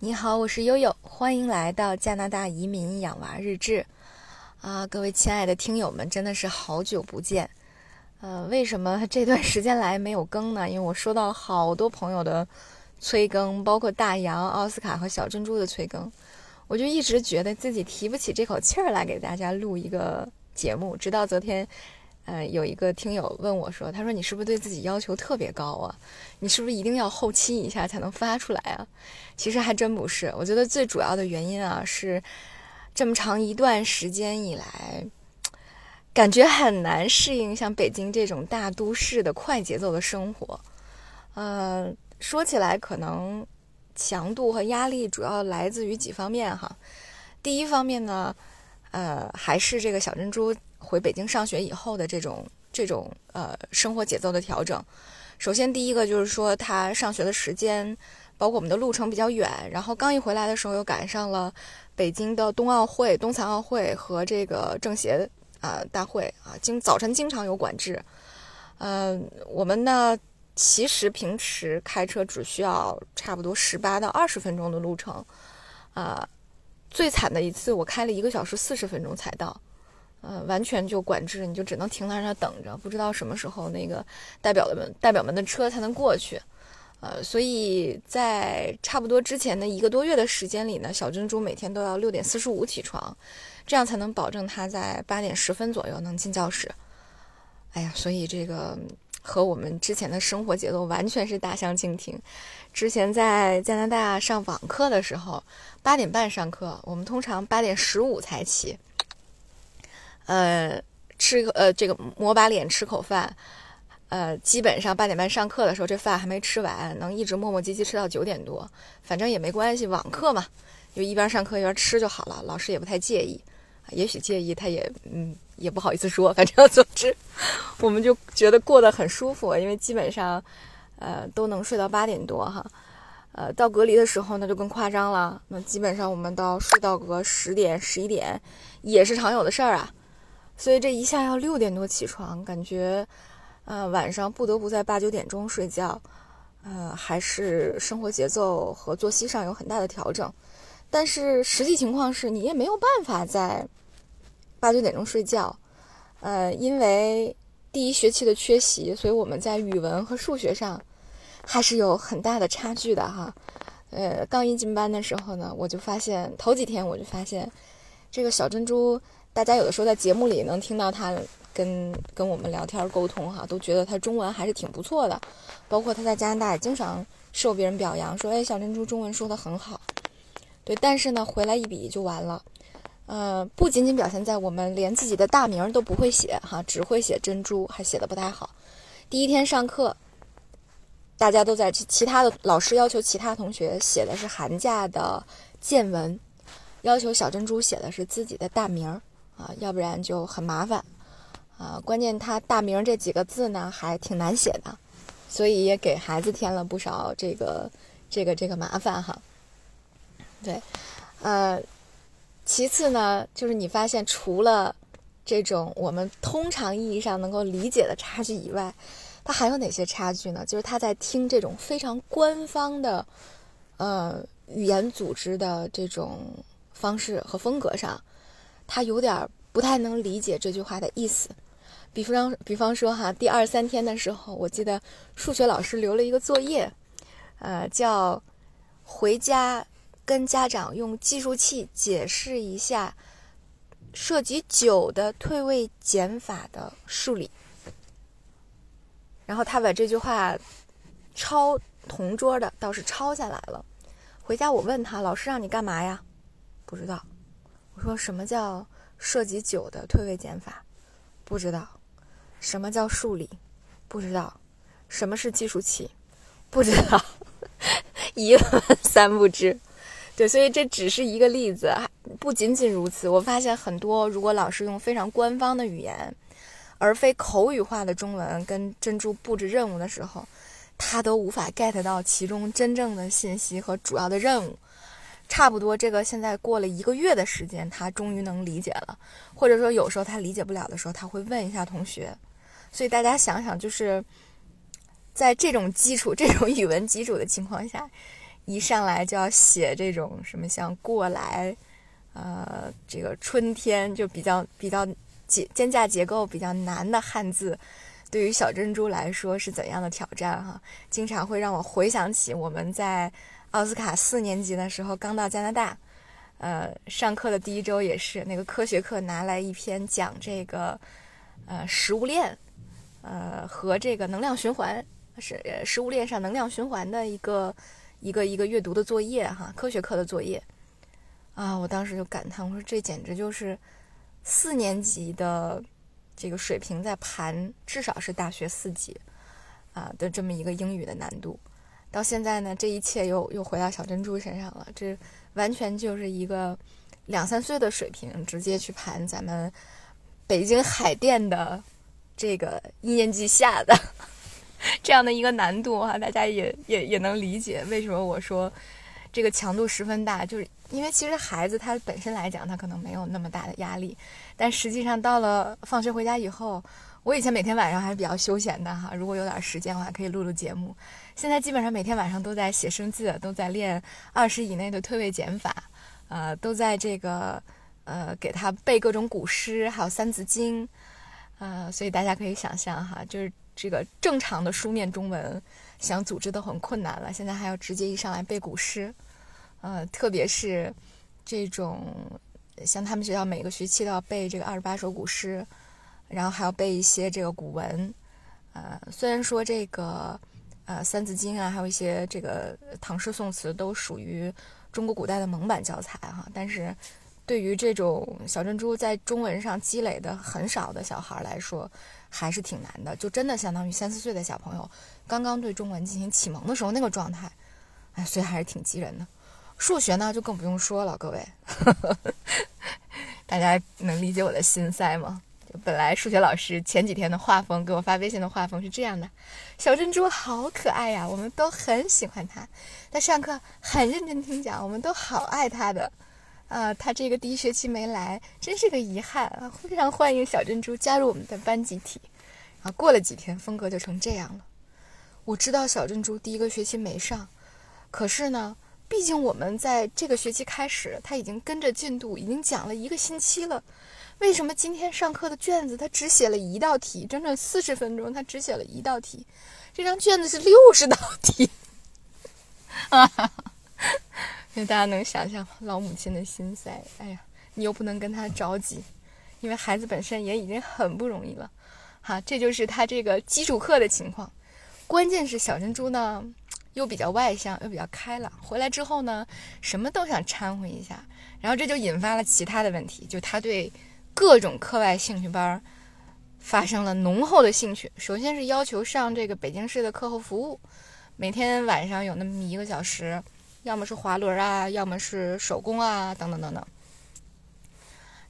你好，我是悠悠，欢迎来到加拿大移民养娃日志。啊，各位亲爱的听友们，真的是好久不见。呃，为什么这段时间来没有更呢？因为我收到了好多朋友的催更，包括大洋、奥斯卡和小珍珠的催更，我就一直觉得自己提不起这口气儿来给大家录一个节目，直到昨天。呃，有一个听友问我说：“他说你是不是对自己要求特别高啊？你是不是一定要后期一下才能发出来啊？”其实还真不是，我觉得最主要的原因啊是，这么长一段时间以来，感觉很难适应像北京这种大都市的快节奏的生活。呃，说起来可能强度和压力主要来自于几方面哈。第一方面呢，呃，还是这个小珍珠。回北京上学以后的这种这种呃生活节奏的调整，首先第一个就是说他上学的时间，包括我们的路程比较远，然后刚一回来的时候又赶上了北京的冬奥会、冬残奥会和这个政协啊大会啊，经早晨经常有管制。嗯，我们呢其实平时开车只需要差不多十八到二十分钟的路程，啊，最惨的一次我开了一个小时四十分钟才到。呃，完全就管制，你就只能停在那等着，不知道什么时候那个代表的们代表们的车才能过去。呃，所以在差不多之前的一个多月的时间里呢，小珍珠每天都要六点四十五起床，这样才能保证她在八点十分左右能进教室。哎呀，所以这个和我们之前的生活节奏完全是大相径庭。之前在加拿大上网课的时候，八点半上课，我们通常八点十五才起。呃，吃呃这个抹把脸吃口饭，呃，基本上八点半上课的时候，这饭还没吃完，能一直磨磨唧唧吃到九点多，反正也没关系，网课嘛，就一边上课一边吃就好了，老师也不太介意，也许介意他也嗯也不好意思说，反正总之我们就觉得过得很舒服，因为基本上呃都能睡到八点多哈，呃到隔离的时候那就更夸张了，那基本上我们到睡到个十点十一点也是常有的事儿啊。所以这一下要六点多起床，感觉，呃，晚上不得不在八九点钟睡觉，呃，还是生活节奏和作息上有很大的调整。但是实际情况是你也没有办法在八九点钟睡觉，呃，因为第一学期的缺席，所以我们在语文和数学上还是有很大的差距的哈。呃，刚一进班的时候呢，我就发现头几天我就发现这个小珍珠。大家有的时候在节目里能听到他跟跟我们聊天沟通哈，都觉得他中文还是挺不错的。包括他在加拿大也经常受别人表扬，说：“哎，小珍珠中文说的很好。”对，但是呢，回来一比就完了。呃，不仅仅表现在我们连自己的大名都不会写哈，只会写珍珠，还写的不太好。第一天上课，大家都在其他的老师要求其他同学写的是寒假的见闻，要求小珍珠写的是自己的大名。啊，要不然就很麻烦，啊，关键他大名这几个字呢还挺难写的，所以也给孩子添了不少这个这个这个麻烦哈。对，呃，其次呢，就是你发现除了这种我们通常意义上能够理解的差距以外，他还有哪些差距呢？就是他在听这种非常官方的呃语言组织的这种方式和风格上。他有点不太能理解这句话的意思，比方比方说哈，第二三天的时候，我记得数学老师留了一个作业，呃，叫回家跟家长用计数器解释一下涉及九的退位减法的数理。然后他把这句话抄同桌的倒是抄下来了，回家我问他，老师让你干嘛呀？不知道。我说什么叫涉及九的退位减法？不知道。什么叫数理？不知道。什么是计数器？不知道。一问三不知。对，所以这只是一个例子，不仅仅如此。我发现很多，如果老师用非常官方的语言，而非口语化的中文跟珍珠布置任务的时候，他都无法 get 到其中真正的信息和主要的任务。差不多，这个现在过了一个月的时间，他终于能理解了。或者说，有时候他理解不了的时候，他会问一下同学。所以大家想想，就是在这种基础、这种语文基础的情况下，一上来就要写这种什么像过来，呃，这个春天就比较比较结间架结构比较难的汉字，对于小珍珠来说是怎样的挑战哈？经常会让我回想起我们在奥斯卡四年级的时候刚到加拿大，呃，上课的第一周也是那个科学课拿来一篇讲这个呃食物链，呃和这个能量循环是食物链上能量循环的一个。一个一个阅读的作业哈，科学课的作业啊，我当时就感叹，我说这简直就是四年级的这个水平在盘，至少是大学四级啊的这么一个英语的难度。到现在呢，这一切又又回到小珍珠身上了，这完全就是一个两三岁的水平，直接去盘咱们北京海淀的这个一年级下的。这样的一个难度哈，大家也也也能理解为什么我说这个强度十分大，就是因为其实孩子他本身来讲，他可能没有那么大的压力，但实际上到了放学回家以后，我以前每天晚上还是比较休闲的哈，如果有点时间的话可以录录节目。现在基本上每天晚上都在写生字，都在练二十以内的退位减法，呃，都在这个呃给他背各种古诗，还有三字经，呃，所以大家可以想象哈，就是。这个正常的书面中文想组织都很困难了，现在还要直接一上来背古诗，呃，特别是这种像他们学校每个学期都要背这个二十八首古诗，然后还要背一些这个古文，呃，虽然说这个呃《三字经》啊，还有一些这个唐诗宋词都属于中国古代的蒙版教材哈，但是对于这种小珍珠在中文上积累的很少的小孩来说。还是挺难的，就真的相当于三四岁的小朋友刚刚对中文进行启蒙的时候那个状态，哎，所以还是挺急人的。数学呢就更不用说了，各位，大家能理解我的心塞吗？本来数学老师前几天的画风给我发微信的画风是这样的：小珍珠好可爱呀，我们都很喜欢她，她上课很认真听讲，我们都好爱她的。啊，他这个第一学期没来，真是个遗憾啊！非常欢迎小珍珠加入我们的班集体。啊，过了几天，风格就成这样了。我知道小珍珠第一个学期没上，可是呢，毕竟我们在这个学期开始，他已经跟着进度，已经讲了一个星期了。为什么今天上课的卷子他只写了一道题？整整四十分钟，他只写了一道题，这张卷子是六十道题。哈 哈大家能想象老母亲的心塞，哎呀，你又不能跟他着急，因为孩子本身也已经很不容易了，哈，这就是他这个基础课的情况。关键是小珍珠呢，又比较外向，又比较开朗，回来之后呢，什么都想掺和一下，然后这就引发了其他的问题，就他对各种课外兴趣班儿发生了浓厚的兴趣。首先是要求上这个北京市的课后服务，每天晚上有那么一个小时。要么是滑轮啊，要么是手工啊，等等等等。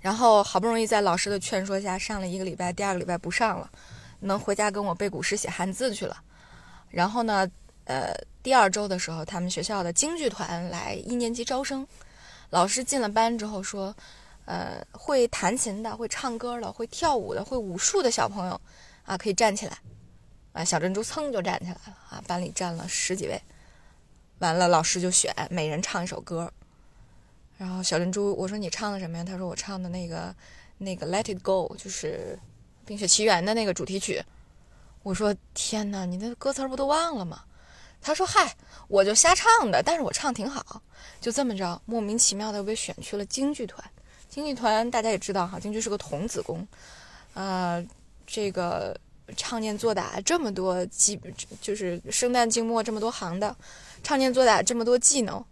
然后好不容易在老师的劝说下上了一个礼拜，第二个礼拜不上了，能回家跟我背古诗写汉字去了。然后呢，呃，第二周的时候，他们学校的京剧团来一年级招生，老师进了班之后说，呃，会弹琴的、会唱歌的、会跳舞的、会武术的小朋友啊，可以站起来。啊，小珍珠噌就站起来了啊，班里站了十几位。完了，老师就选每人唱一首歌，然后小珍珠，我说你唱的什么呀？他说我唱的那个那个《Let It Go》，就是《冰雪奇缘》的那个主题曲。我说天哪，你那歌词不都忘了吗？他说嗨，我就瞎唱的，但是我唱挺好。就这么着，莫名其妙的被选去了京剧团。京剧团大家也知道哈，京剧是个童子功，呃，这个唱念做打这么多基，就是生旦净末这么多行的。唱念做打这么多技能，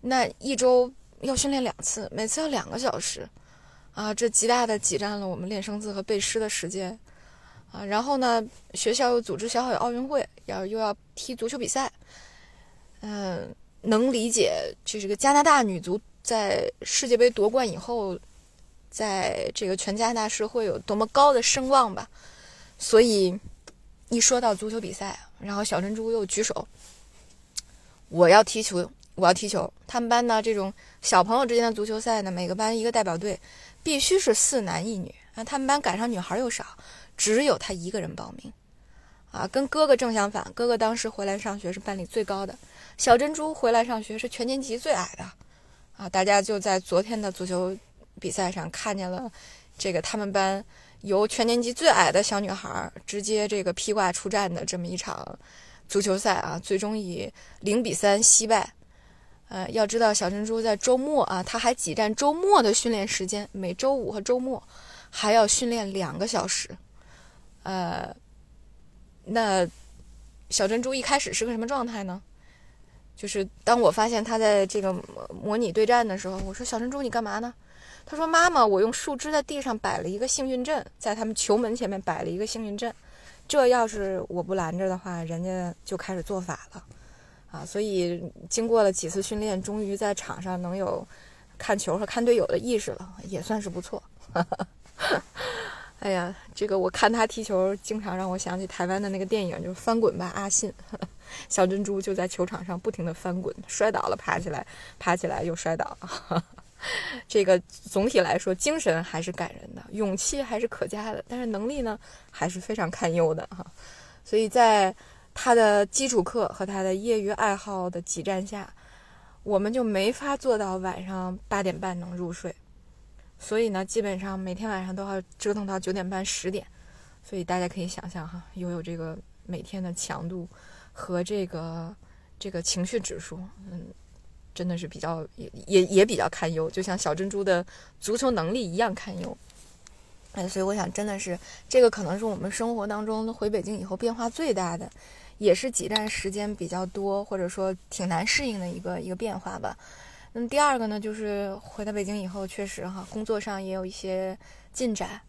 那一周要训练两次，每次要两个小时，啊，这极大的挤占了我们练生字和背诗的时间，啊，然后呢，学校又组织小海奥运会，要又要踢足球比赛，嗯，能理解，就这个加拿大女足在世界杯夺冠以后，在这个全加拿大社会有多么高的声望吧，所以一说到足球比赛，然后小珍珠又举手。我要踢球，我要踢球。他们班呢，这种小朋友之间的足球赛呢，每个班一个代表队，必须是四男一女。啊，他们班赶上女孩又少，只有他一个人报名。啊，跟哥哥正相反，哥哥当时回来上学是班里最高的，小珍珠回来上学是全年级最矮的，啊，大家就在昨天的足球比赛上看见了这个他们班由全年级最矮的小女孩直接这个披挂出战的这么一场足球赛啊，最终以零比三惜败。呃，要知道小珍珠在周末啊，她还挤占周末的训练时间，每周五和周末还要训练两个小时。呃，那小珍珠一开始是个什么状态呢？就是当我发现她在这个模拟对战的时候，我说：“小珍珠，你干嘛呢？”他说：“妈妈，我用树枝在地上摆了一个幸运阵，在他们球门前面摆了一个幸运阵。这要是我不拦着的话，人家就开始做法了。”啊，所以经过了几次训练，终于在场上能有看球和看队友的意识了，也算是不错。哎呀，这个我看他踢球，经常让我想起台湾的那个电影，就是《翻滚吧，阿信》。小珍珠就在球场上不停地翻滚，摔倒了爬起来，爬起来又摔倒。这个总体来说，精神还是感人的，勇气还是可嘉的，但是能力呢，还是非常堪忧的哈。所以在。他的基础课和他的业余爱好的挤占下，我们就没法做到晚上八点半能入睡。所以呢，基本上每天晚上都要折腾到九点半、十点。所以大家可以想象哈，拥有这个每天的强度和这个这个情绪指数，嗯，真的是比较也也也比较堪忧，就像小珍珠的足球能力一样堪忧。哎，所以我想，真的是这个可能是我们生活当中回北京以后变化最大的。也是挤占时间比较多，或者说挺难适应的一个一个变化吧。那么第二个呢，就是回到北京以后，确实哈，工作上也有一些进展。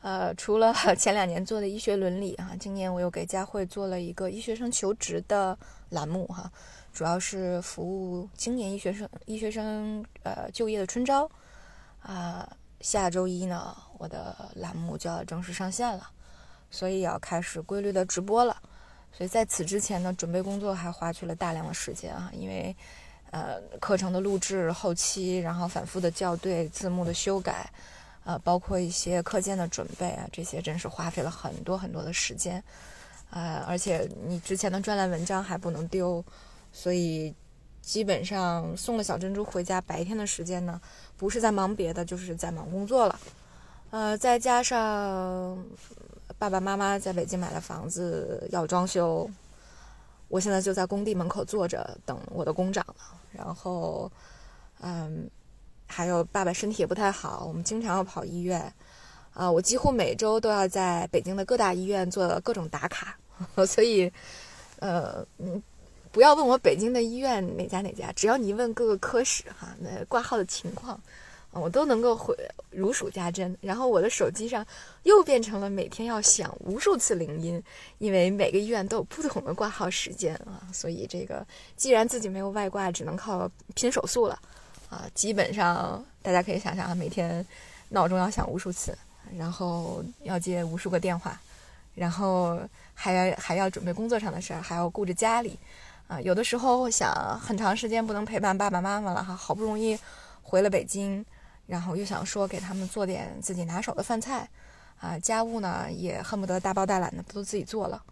呃，除了 前两年做的医学伦理哈，今年我又给佳慧做了一个医学生求职的栏目哈，主要是服务今年医学生医学生呃就业的春招。啊，下周一呢，我的栏目就要正式上线了，所以要开始规律的直播了。所以在此之前呢，准备工作还花去了大量的时间啊，因为，呃，课程的录制、后期，然后反复的校对、字幕的修改，呃，包括一些课件的准备啊，这些真是花费了很多很多的时间，啊，而且你之前的专栏文章还不能丢，所以基本上送了小珍珠回家，白天的时间呢，不是在忙别的，就是在忙工作了，呃，再加上。爸爸妈妈在北京买了房子要装修，我现在就在工地门口坐着等我的工长了。然后，嗯，还有爸爸身体也不太好，我们经常要跑医院，啊，我几乎每周都要在北京的各大医院做各种打卡，所以，呃，嗯，不要问我北京的医院哪家哪家，只要你问各个科室哈，那挂号的情况。我都能够会如数家珍，然后我的手机上又变成了每天要响无数次铃音，因为每个医院都有不同的挂号时间啊，所以这个既然自己没有外挂，只能靠拼手速了啊。基本上大家可以想象啊，每天闹钟要响无数次，然后要接无数个电话，然后还要还要准备工作上的事儿，还要顾着家里啊。有的时候想很长时间不能陪伴爸爸妈妈了哈，好不容易回了北京。然后又想说给他们做点自己拿手的饭菜，啊，家务呢也恨不得大包大揽的都自己做了，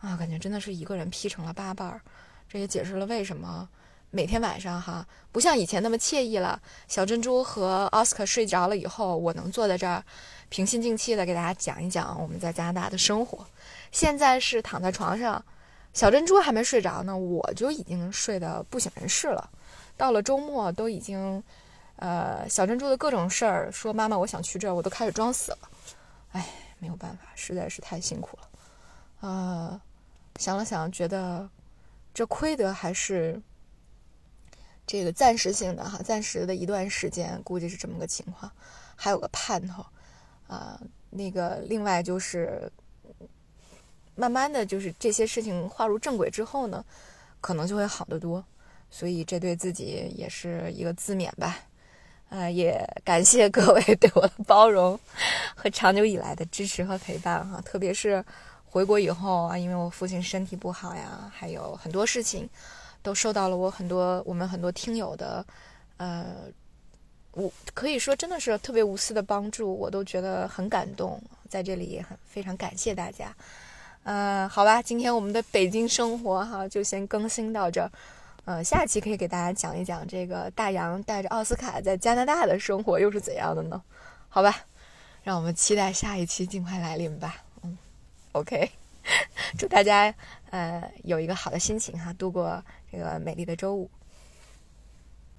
啊，感觉真的是一个人劈成了八瓣儿。这也解释了为什么每天晚上哈不像以前那么惬意了。小珍珠和奥斯卡睡着了以后，我能坐在这儿平心静气的给大家讲一讲我们在加拿大的生活。现在是躺在床上，小珍珠还没睡着呢，我就已经睡得不省人事了。到了周末都已经。呃，小珍珠的各种事儿，说妈妈，我想去这儿，我都开始装死了。哎，没有办法，实在是太辛苦了。啊，想了想，觉得这亏得还是这个暂时性的哈，暂时的一段时间，估计是这么个情况，还有个盼头。啊，那个另外就是，慢慢的就是这些事情划入正轨之后呢，可能就会好得多。所以这对自己也是一个自勉吧。啊，也感谢各位对我的包容和长久以来的支持和陪伴哈。特别是回国以后啊，因为我父亲身体不好呀，还有很多事情都受到了我很多我们很多听友的呃，我可以说真的是特别无私的帮助，我都觉得很感动。在这里也很非常感谢大家。呃，好吧，今天我们的北京生活哈就先更新到这儿。呃，下期可以给大家讲一讲这个大洋带着奥斯卡在加拿大的生活又是怎样的呢？好吧，让我们期待下一期尽快来临吧。嗯，OK，祝大家呃有一个好的心情哈，度过这个美丽的周五。